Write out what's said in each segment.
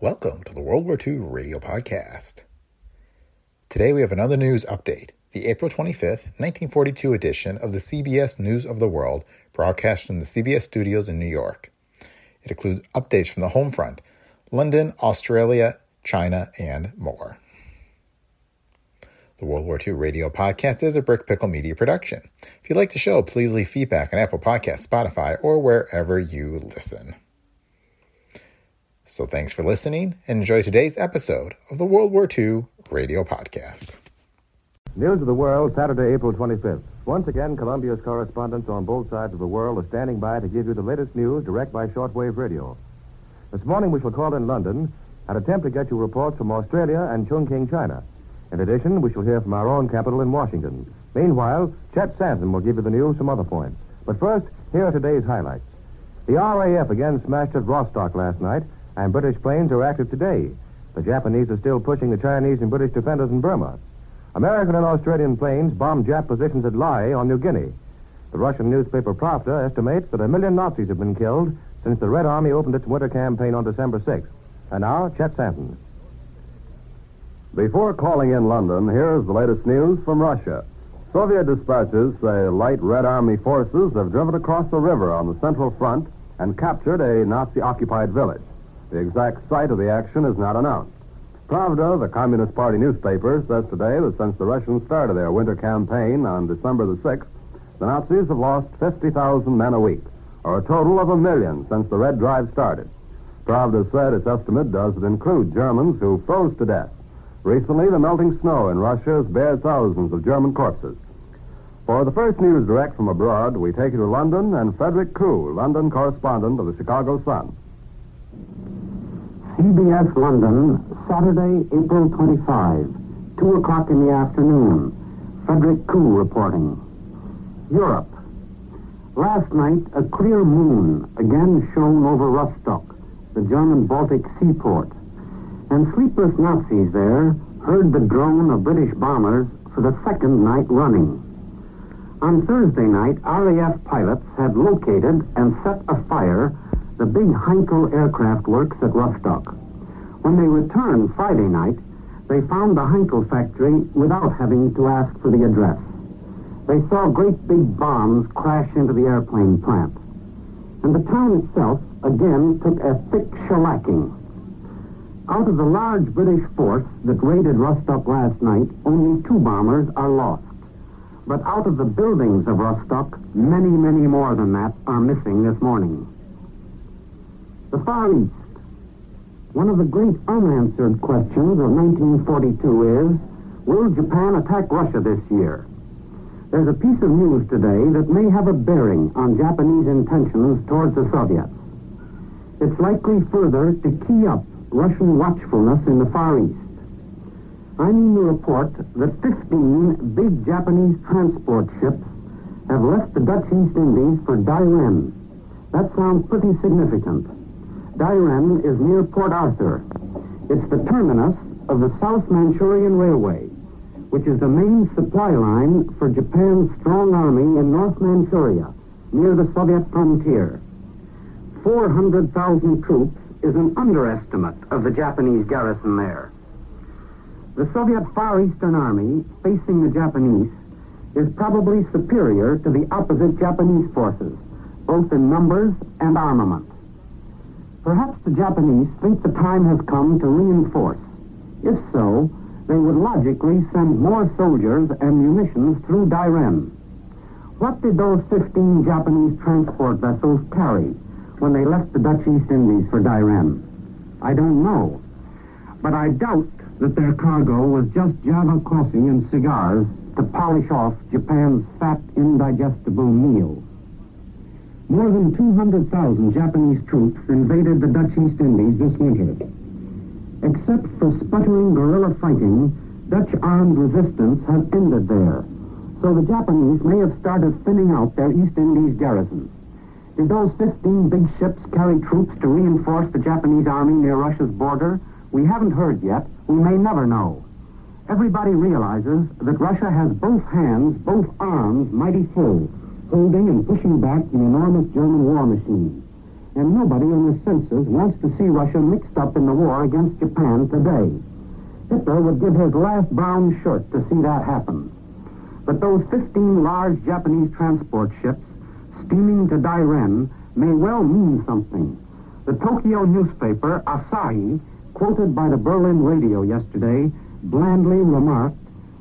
Welcome to the World War II Radio Podcast. Today we have another news update, the April 25th, 1942 edition of the CBS News of the World, broadcast from the CBS studios in New York. It includes updates from the home front, London, Australia, China, and more. The World War II Radio Podcast is a Brick Pickle Media production. If you like the show, please leave feedback on Apple Podcasts, Spotify, or wherever you listen. So thanks for listening and enjoy today's episode of the World War II Radio Podcast. News of the World, Saturday, April 25th. Once again, Columbia's correspondents on both sides of the world are standing by to give you the latest news direct by shortwave radio. This morning, we shall call in London and attempt to get you reports from Australia and Chongqing, China. In addition, we shall hear from our own capital in Washington. Meanwhile, Chet Santon will give you the news from other points. But first, here are today's highlights. The RAF again smashed at Rostock last night, and British planes are active today. The Japanese are still pushing the Chinese and British defenders in Burma. American and Australian planes bombed Jap positions at Lae on New Guinea. The Russian newspaper Pravda estimates that a million Nazis have been killed since the Red Army opened its winter campaign on December 6th. And now, Chet Santon. Before calling in London, here's the latest news from Russia. Soviet dispatches say light Red Army forces have driven across the river on the Central Front and captured a Nazi occupied village. The exact site of the action is not announced. Pravda, the Communist Party newspaper, says today that since the Russians started their winter campaign on December the 6th, the Nazis have lost 50,000 men a week, or a total of a million since the Red Drive started. Pravda said its estimate doesn't include Germans who froze to death. Recently, the melting snow in Russia has bared thousands of German corpses. For the first news direct from abroad, we take you to London and Frederick Kuh, London correspondent of the Chicago Sun. CBS London, Saturday, April 25, 2 o'clock in the afternoon. Frederick Kuh reporting. Europe. Last night, a clear moon again shone over Rostock, the German Baltic seaport, and sleepless Nazis there heard the drone of British bombers for the second night running. On Thursday night, RAF pilots had located and set afire the big Heinkel aircraft works at Rostock. When they returned Friday night, they found the Heinkel factory without having to ask for the address. They saw great big bombs crash into the airplane plant. And the town itself again took a thick shellacking. Out of the large British force that raided Rostock last night, only two bombers are lost. But out of the buildings of Rostock, many, many more than that are missing this morning. The Far East. One of the great unanswered questions of 1942 is, will Japan attack Russia this year? There's a piece of news today that may have a bearing on Japanese intentions towards the Soviets. It's likely further to key up Russian watchfulness in the Far East. I mean the report that 15 big Japanese transport ships have left the Dutch East Indies for Dairen. That sounds pretty significant. Dairen is near Port Arthur. It's the terminus of the South Manchurian Railway, which is the main supply line for Japan's strong army in North Manchuria, near the Soviet frontier. 400,000 troops is an underestimate of the Japanese garrison there. The Soviet Far Eastern Army, facing the Japanese, is probably superior to the opposite Japanese forces, both in numbers and armament. Perhaps the Japanese think the time has come to reinforce. If so, they would logically send more soldiers and munitions through Dairen. What did those 15 Japanese transport vessels carry when they left the Dutch East Indies for Dairen? I don't know. But I doubt that their cargo was just Java coffee and cigars to polish off Japan's fat, indigestible meal. More than 200,000 Japanese troops invaded the Dutch East Indies this winter. Except for sputtering guerrilla fighting, Dutch armed resistance has ended there. So the Japanese may have started thinning out their East Indies garrisons. Did those 15 big ships carry troops to reinforce the Japanese army near Russia's border? We haven't heard yet. We may never know. Everybody realizes that Russia has both hands, both arms mighty full, holding and pushing back the enormous German war machine. And nobody in their senses wants to see Russia mixed up in the war against Japan today. Hitler would give his last brown shirt to see that happen. But those 15 large Japanese transport ships steaming to Dairen may well mean something. The Tokyo newspaper, Asahi, quoted by the Berlin radio yesterday, blandly remarked,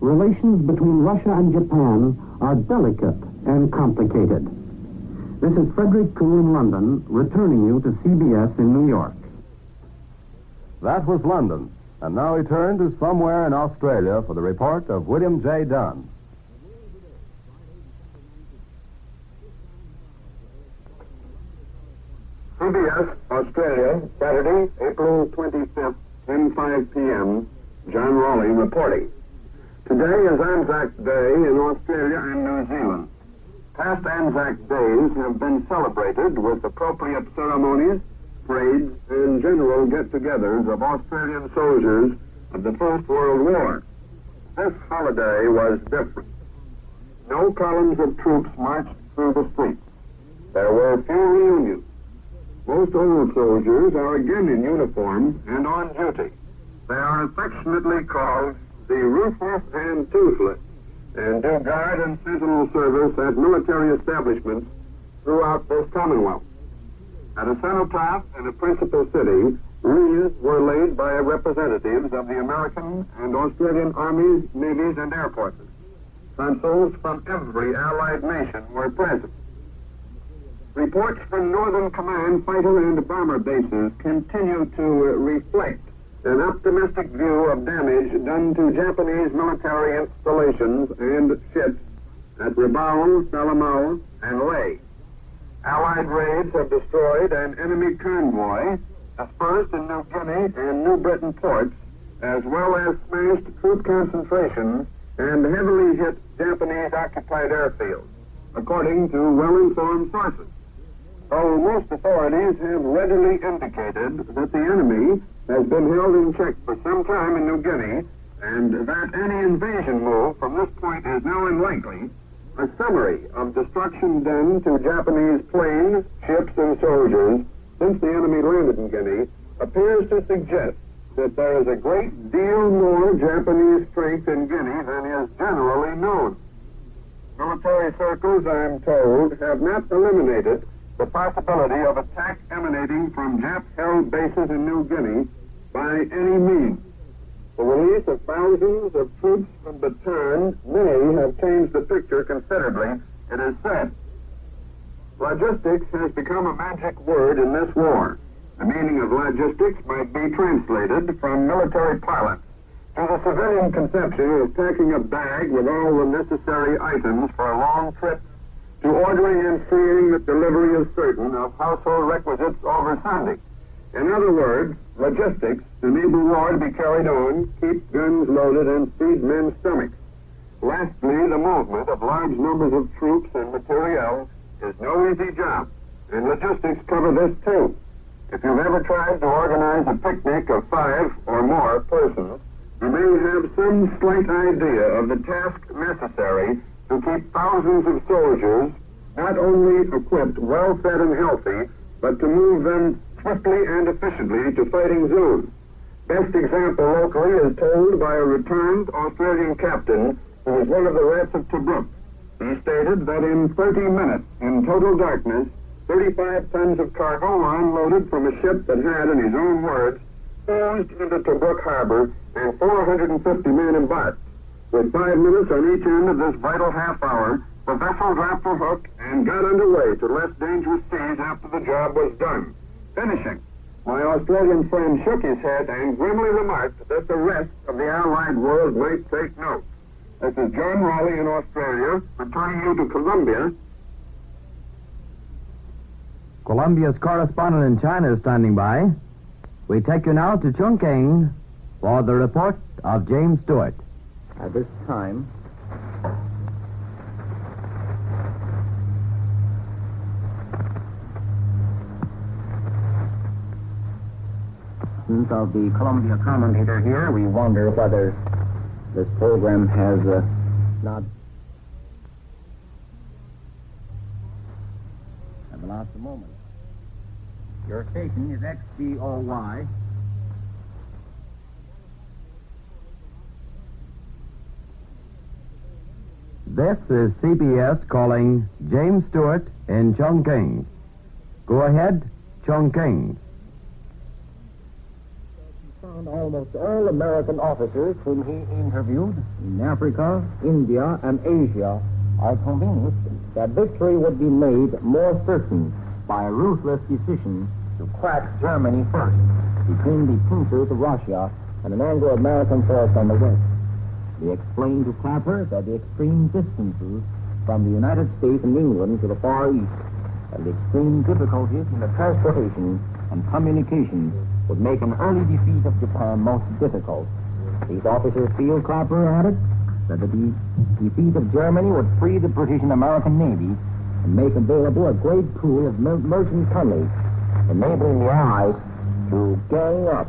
relations between Russia and Japan are delicate and complicated. This is Frederick Kuh in London, returning you to CBS in New York. That was London. And now we turn to somewhere in Australia for the report of William J. Dunn. CBS, Australia, Saturday, April 25th, 10.05 p.m., John Raleigh reporting. Today is Anzac Day in Australia and New Zealand. Past Anzac Days have been celebrated with appropriate ceremonies, parades, and general get-togethers of Australian soldiers of the First World War. This holiday was different. No columns of troops marched through the streets. There were few reunions. Most old soldiers are again in uniform and on duty. They are affectionately called the ruthless and toothless, and do guard and sentinel service at military establishments throughout this Commonwealth. At a cenotaph in a principal city, wreaths were laid by representatives of the American and Australian armies, navies, and air forces. Consuls from every allied nation were present. Reports from Northern Command fighter and bomber bases continue to reflect an optimistic view of damage done to Japanese military installations and ships at Rabaul, Salamaua, and Lae. Allied raids have destroyed an enemy convoy dispersed in New Guinea and New Britain ports, as well as smashed troop concentrations and heavily hit Japanese occupied airfields, according to well-informed sources. Though most authorities have readily indicated that the enemy has been held in check for some time in New Guinea, and that any invasion move from this point is now unlikely, a summary of destruction done to Japanese planes, ships, and soldiers since the enemy landed in Guinea appears to suggest that there is a great deal more Japanese strength in Guinea than is generally known. Military circles, I am told, have not eliminated the possibility of attack emanating from Jap-held bases in New Guinea by any means. The release of thousands of troops from Bataan may have changed the picture considerably, it is said. Logistics has become a magic word in this war. The meaning of logistics might be translated from military parlance to the civilian conception of packing a bag with all the necessary items for a long trip to ordering and seeing that delivery is certain of household requisites over Sunday. In other words, logistics enable war to be carried on, keep guns loaded, and feed men's stomachs. Lastly, the movement of large numbers of troops and materiel is no easy job, and logistics cover this too. If you've ever tried to organize a picnic of five or more persons, you may have some slight idea of the task necessary to keep thousands of soldiers not only equipped, well fed, and healthy, but to move them swiftly and efficiently to fighting zones. Best example locally is told by a returned Australian captain who was one of the rats of Tobruk. He stated that in 30 minutes, in total darkness, 35 tons of cargo unloaded from a ship that had, in his own words, oozed into Tobruk harbor and 450 men embarked. With five minutes on each end of this vital half hour, the vessel dropped her hook and got underway to less dangerous seas after the job was done. Finishing, my Australian friend shook his head and grimly remarked that the rest of the Allied world might take note. This is John Raleigh in Australia, returning you to Columbia Columbia's correspondent in China is standing by. We take you now to Chongqing for the report of James Stewart. At this time, of the Columbia commentator here, we wonder whether this program has uh, not. Have lost a moment. Your station is XGOY. This is CBS calling James Stewart in Chongqing. Go ahead, Chongqing. Found almost all American officers whom he interviewed in Africa, India, and Asia are convinced that victory would be made more certain by a ruthless decision to crack Germany first between the princes of Russia and an Anglo-American force on the west. They explained to Clapper that the extreme distances from the United States and England to the Far East and the extreme difficulties in the transportation and communications would make an early defeat of Japan most difficult. These officers feel, Clapper added, that the de- defeat of Germany would free the British and American Navy and make available a great pool of mer- merchant tonnage, enabling the Allies to gang up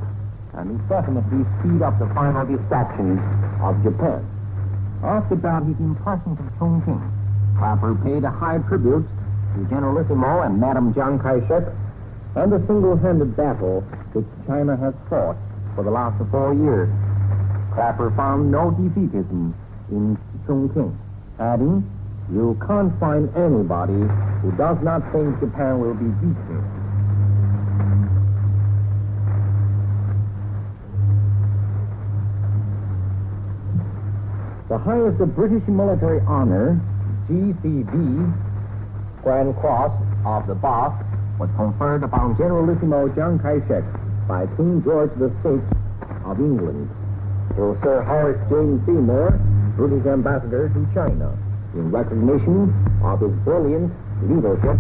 and definitely speed up the final destruction of Japan. Asked about his impressions of Chongqing, Clapper paid a high tribute to Generalissimo and Madame Chiang Kai-shek and the single-handed battle which China has fought for the last four years. Clapper found no defeatism in Chongqing, adding, you can't find anybody who does not think Japan will be beaten. The highest British military honor, GCB, Grand Cross of the Bath, was conferred upon Generalissimo Chiang Kai-shek by King George VI of England through Sir Horace James Seymour, British ambassador to China, in recognition of his brilliant leadership,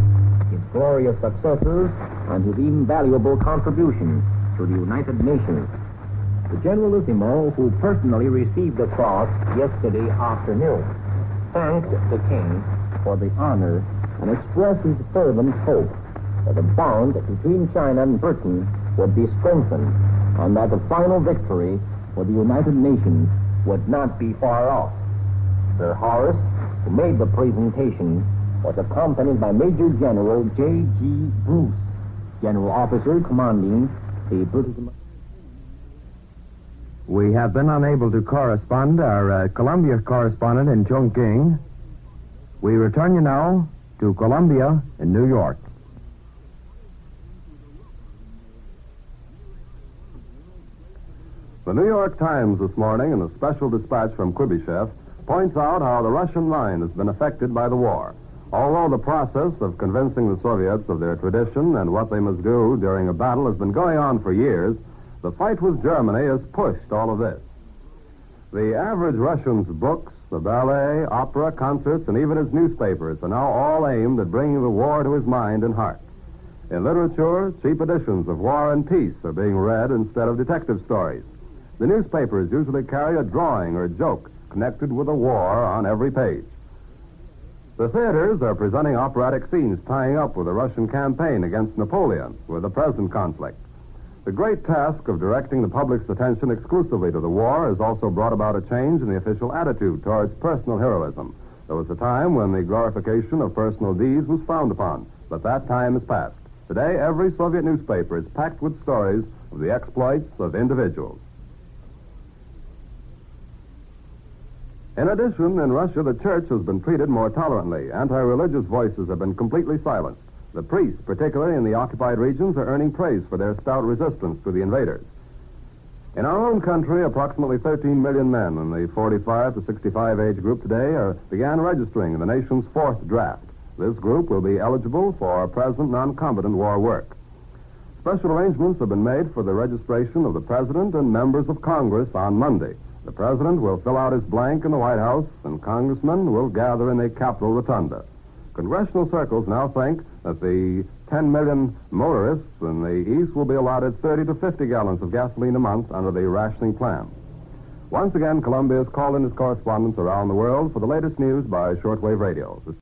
his glorious successes, and his invaluable contribution to the United Nations. The Generalissimo, who personally received the cross yesterday afternoon, thanked the king for the honor and expressed his fervent hope the bond between China and Britain would be strengthened and that the final victory for the United Nations would not be far off. Sir Horace, who made the presentation, was accompanied by Major General J.G. Bruce, General Officer commanding the British. We have been unable to correspond. Our uh, Columbia correspondent in Chongqing. We return you now to Columbia in New York. The New York Times this morning, in a special dispatch from Kuibyshev, points out how the Russian line has been affected by the war. Although the process of convincing the Soviets of their tradition and what they must do during a battle has been going on for years, the fight with Germany has pushed all of this. The average Russian's books, the ballet, opera, concerts, and even his newspapers are now all aimed at bringing the war to his mind and heart. In literature, cheap editions of War and Peace are being read instead of detective stories. The newspapers usually carry a drawing or joke connected with the war on every page. The theaters are presenting operatic scenes tying up with the Russian campaign against Napoleon with the present conflict. The great task of directing the public's attention exclusively to the war has also brought about a change in the official attitude towards personal heroism. There was a time when the glorification of personal deeds was frowned upon, but that time is past. Today, every Soviet newspaper is packed with stories of the exploits of individuals. In addition, in Russia, the church has been treated more tolerantly. Anti-religious voices have been completely silenced. The priests, particularly in the occupied regions, are earning praise for their stout resistance to the invaders. In our own country, approximately 13 million men in the 45 to 65 age group today are, began registering in the nation's fourth draft. This group will be eligible for present non-combatant war work. Special arrangements have been made for the registration of the President and members of Congress on Monday. The President will fill out his blank in the White House, and Congressmen will gather in the Capitol Rotunda. Congressional circles now think that the 10 million motorists in the East will be allotted 30 to 50 gallons of gasoline a month under the rationing plan. Once again, Columbia has called in its correspondents around the world for the latest news by shortwave radio.